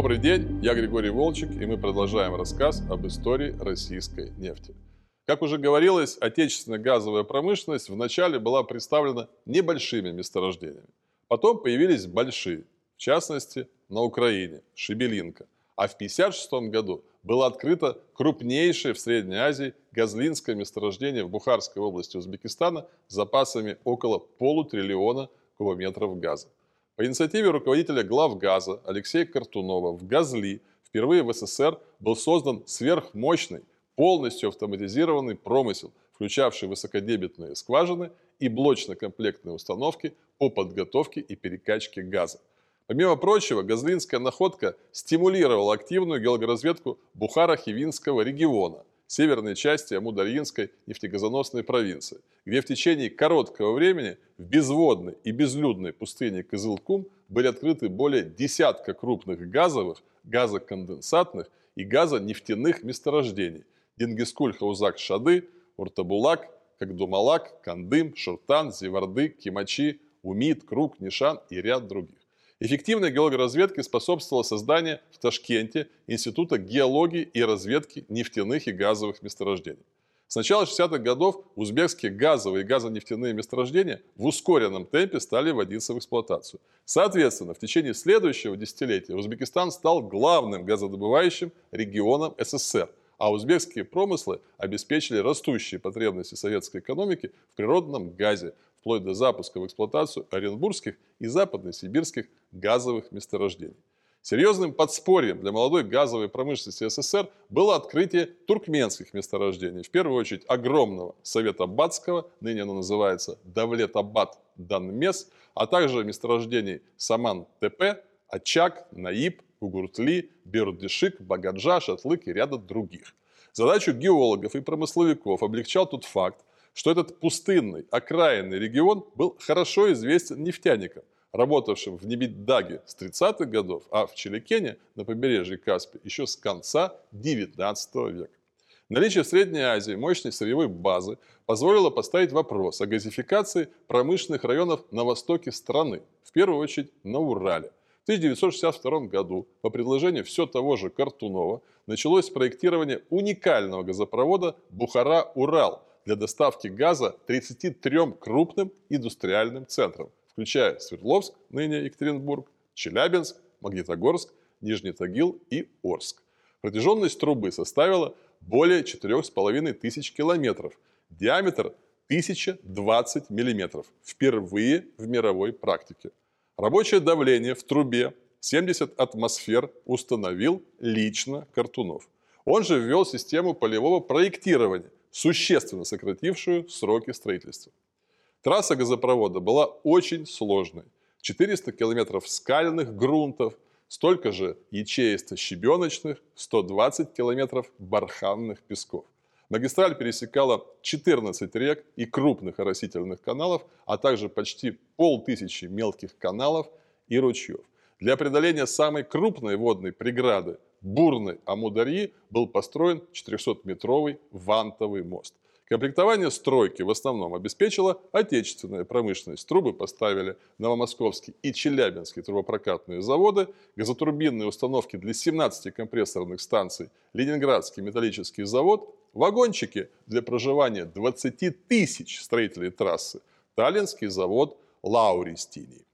Добрый день, я Григорий Волчек, и мы продолжаем рассказ об истории российской нефти. Как уже говорилось, отечественная газовая промышленность вначале была представлена небольшими месторождениями. Потом появились большие, в частности, на Украине, Шебелинка. А в 1956 году было открыто крупнейшее в Средней Азии газлинское месторождение в Бухарской области Узбекистана с запасами около полутриллиона кубометров газа. По инициативе руководителя главгаза Алексея Картунова в Газли впервые в СССР был создан сверхмощный, полностью автоматизированный промысел, включавший высокодебетные скважины и блочно-комплектные установки по подготовке и перекачке газа. Помимо прочего, газлинская находка стимулировала активную геологоразведку Бухаро-Хивинского региона, северной части Амударьинской нефтегазоносной провинции, где в течение короткого времени в безводной и безлюдной пустыне Кызылкум были открыты более десятка крупных газовых, газоконденсатных и газонефтяных месторождений – Дингискуль, Хаузак, Шады, Уртабулак, Кагдумалак, Кандым, Шуртан, Зеварды, Кимачи, Умид, Круг, Нишан и ряд других. Эффективной геологоразведке способствовало создание в Ташкенте Института геологии и разведки нефтяных и газовых месторождений. С начала 60-х годов узбекские газовые и газонефтяные месторождения в ускоренном темпе стали вводиться в эксплуатацию. Соответственно, в течение следующего десятилетия Узбекистан стал главным газодобывающим регионом СССР, а узбекские промыслы обеспечили растущие потребности советской экономики в природном газе, вплоть до запуска в эксплуатацию оренбургских и западно-сибирских газовых месторождений. Серьезным подспорьем для молодой газовой промышленности СССР было открытие туркменских месторождений. В первую очередь огромного Совета Бадского, ныне оно называется Давлет-Абад Данмес, а также месторождений Саман-ТП, Очаг, Наиб, Угуртли, Бердышик, Багаджа, Шатлык и ряда других. Задачу геологов и промысловиков облегчал тот факт, что этот пустынный, окраинный регион был хорошо известен нефтяникам, работавшим в Небиддаге с 30-х годов, а в Челикене на побережье Каспия еще с конца 19 века. Наличие в Средней Азии мощной сырьевой базы позволило поставить вопрос о газификации промышленных районов на востоке страны, в первую очередь на Урале. В 1962 году по предложению все того же Картунова началось проектирование уникального газопровода Бухара-Урал – для доставки газа 33 крупным индустриальным центрам, включая Свердловск, ныне Екатеринбург, Челябинск, Магнитогорск, Нижний Тагил и Орск. Протяженность трубы составила более 4,5 тысяч километров, диаметр 1020 миллиметров, впервые в мировой практике. Рабочее давление в трубе 70 атмосфер установил лично Картунов. Он же ввел систему полевого проектирования, существенно сократившую сроки строительства. Трасса газопровода была очень сложной. 400 километров скальных грунтов, столько же ячеисто-щебеночных, 120 километров барханных песков. Магистраль пересекала 14 рек и крупных оросительных каналов, а также почти полтысячи мелких каналов и ручьев. Для преодоления самой крупной водной преграды бурной Амударьи был построен 400-метровый вантовый мост. Комплектование стройки в основном обеспечила отечественная промышленность. Трубы поставили Новомосковский и Челябинский трубопрокатные заводы, газотурбинные установки для 17 компрессорных станций, Ленинградский металлический завод, вагончики для проживания 20 тысяч строителей трассы, Таллинский завод Лауристиний.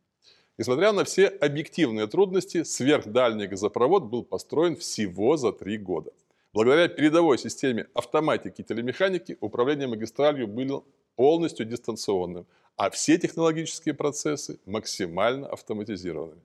Несмотря на все объективные трудности, сверхдальний газопровод был построен всего за три года. Благодаря передовой системе автоматики и телемеханики управление магистралью было полностью дистанционным, а все технологические процессы максимально автоматизированными.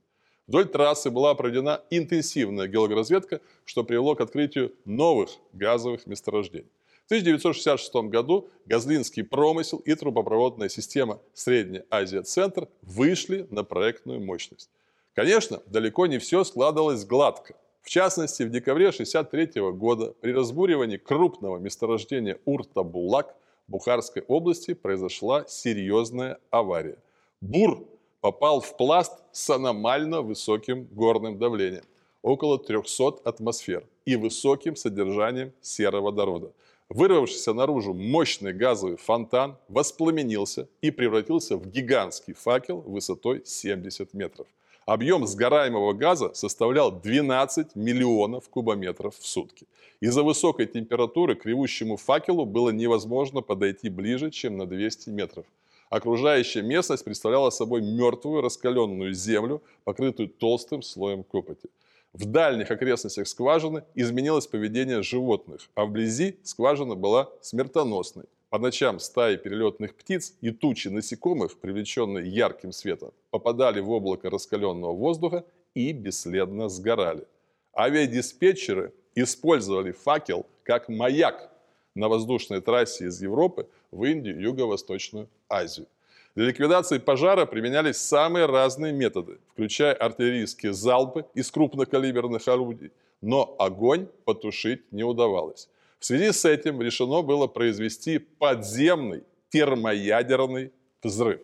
Вдоль трассы была проведена интенсивная геологоразведка, что привело к открытию новых газовых месторождений. В 1966 году Газлинский промысел и трубопроводная система Средняя Азия-Центр вышли на проектную мощность. Конечно, далеко не все складывалось гладко. В частности, в декабре 1963 года при разбуривании крупного месторождения Урта-Булак Бухарской области произошла серьезная авария. Бур попал в пласт с аномально высоким горным давлением, около 300 атмосфер, и высоким содержанием сероводорода – Вырвавшийся наружу мощный газовый фонтан воспламенился и превратился в гигантский факел высотой 70 метров. Объем сгораемого газа составлял 12 миллионов кубометров в сутки. Из-за высокой температуры к ревущему факелу было невозможно подойти ближе, чем на 200 метров. Окружающая местность представляла собой мертвую раскаленную землю, покрытую толстым слоем копоти. В дальних окрестностях скважины изменилось поведение животных, а вблизи скважина была смертоносной. По ночам стаи перелетных птиц и тучи насекомых, привлеченные ярким светом, попадали в облако раскаленного воздуха и бесследно сгорали. Авиадиспетчеры использовали факел как маяк на воздушной трассе из Европы в Индию Юго-Восточную Азию. Для ликвидации пожара применялись самые разные методы, включая артиллерийские залпы из крупнокалиберных орудий, но огонь потушить не удавалось. В связи с этим решено было произвести подземный термоядерный взрыв.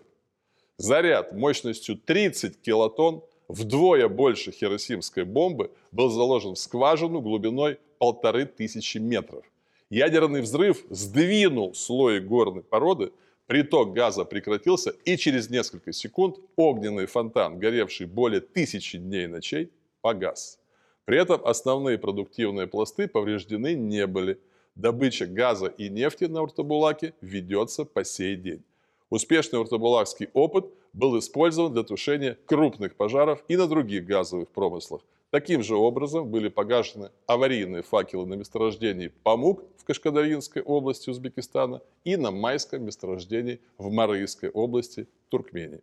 Заряд мощностью 30 килотонн, вдвое больше хиросимской бомбы, был заложен в скважину глубиной полторы тысячи метров. Ядерный взрыв сдвинул слои горной породы, Приток газа прекратился, и через несколько секунд огненный фонтан, горевший более тысячи дней и ночей, погас. При этом основные продуктивные пласты повреждены не были. Добыча газа и нефти на Уртабулаке ведется по сей день. Успешный уртабулакский опыт был использован для тушения крупных пожаров и на других газовых промыслах – Таким же образом были погашены аварийные факелы на месторождении Памук в Кашкадаринской области Узбекистана и на майском месторождении в Марыйской области Туркмении.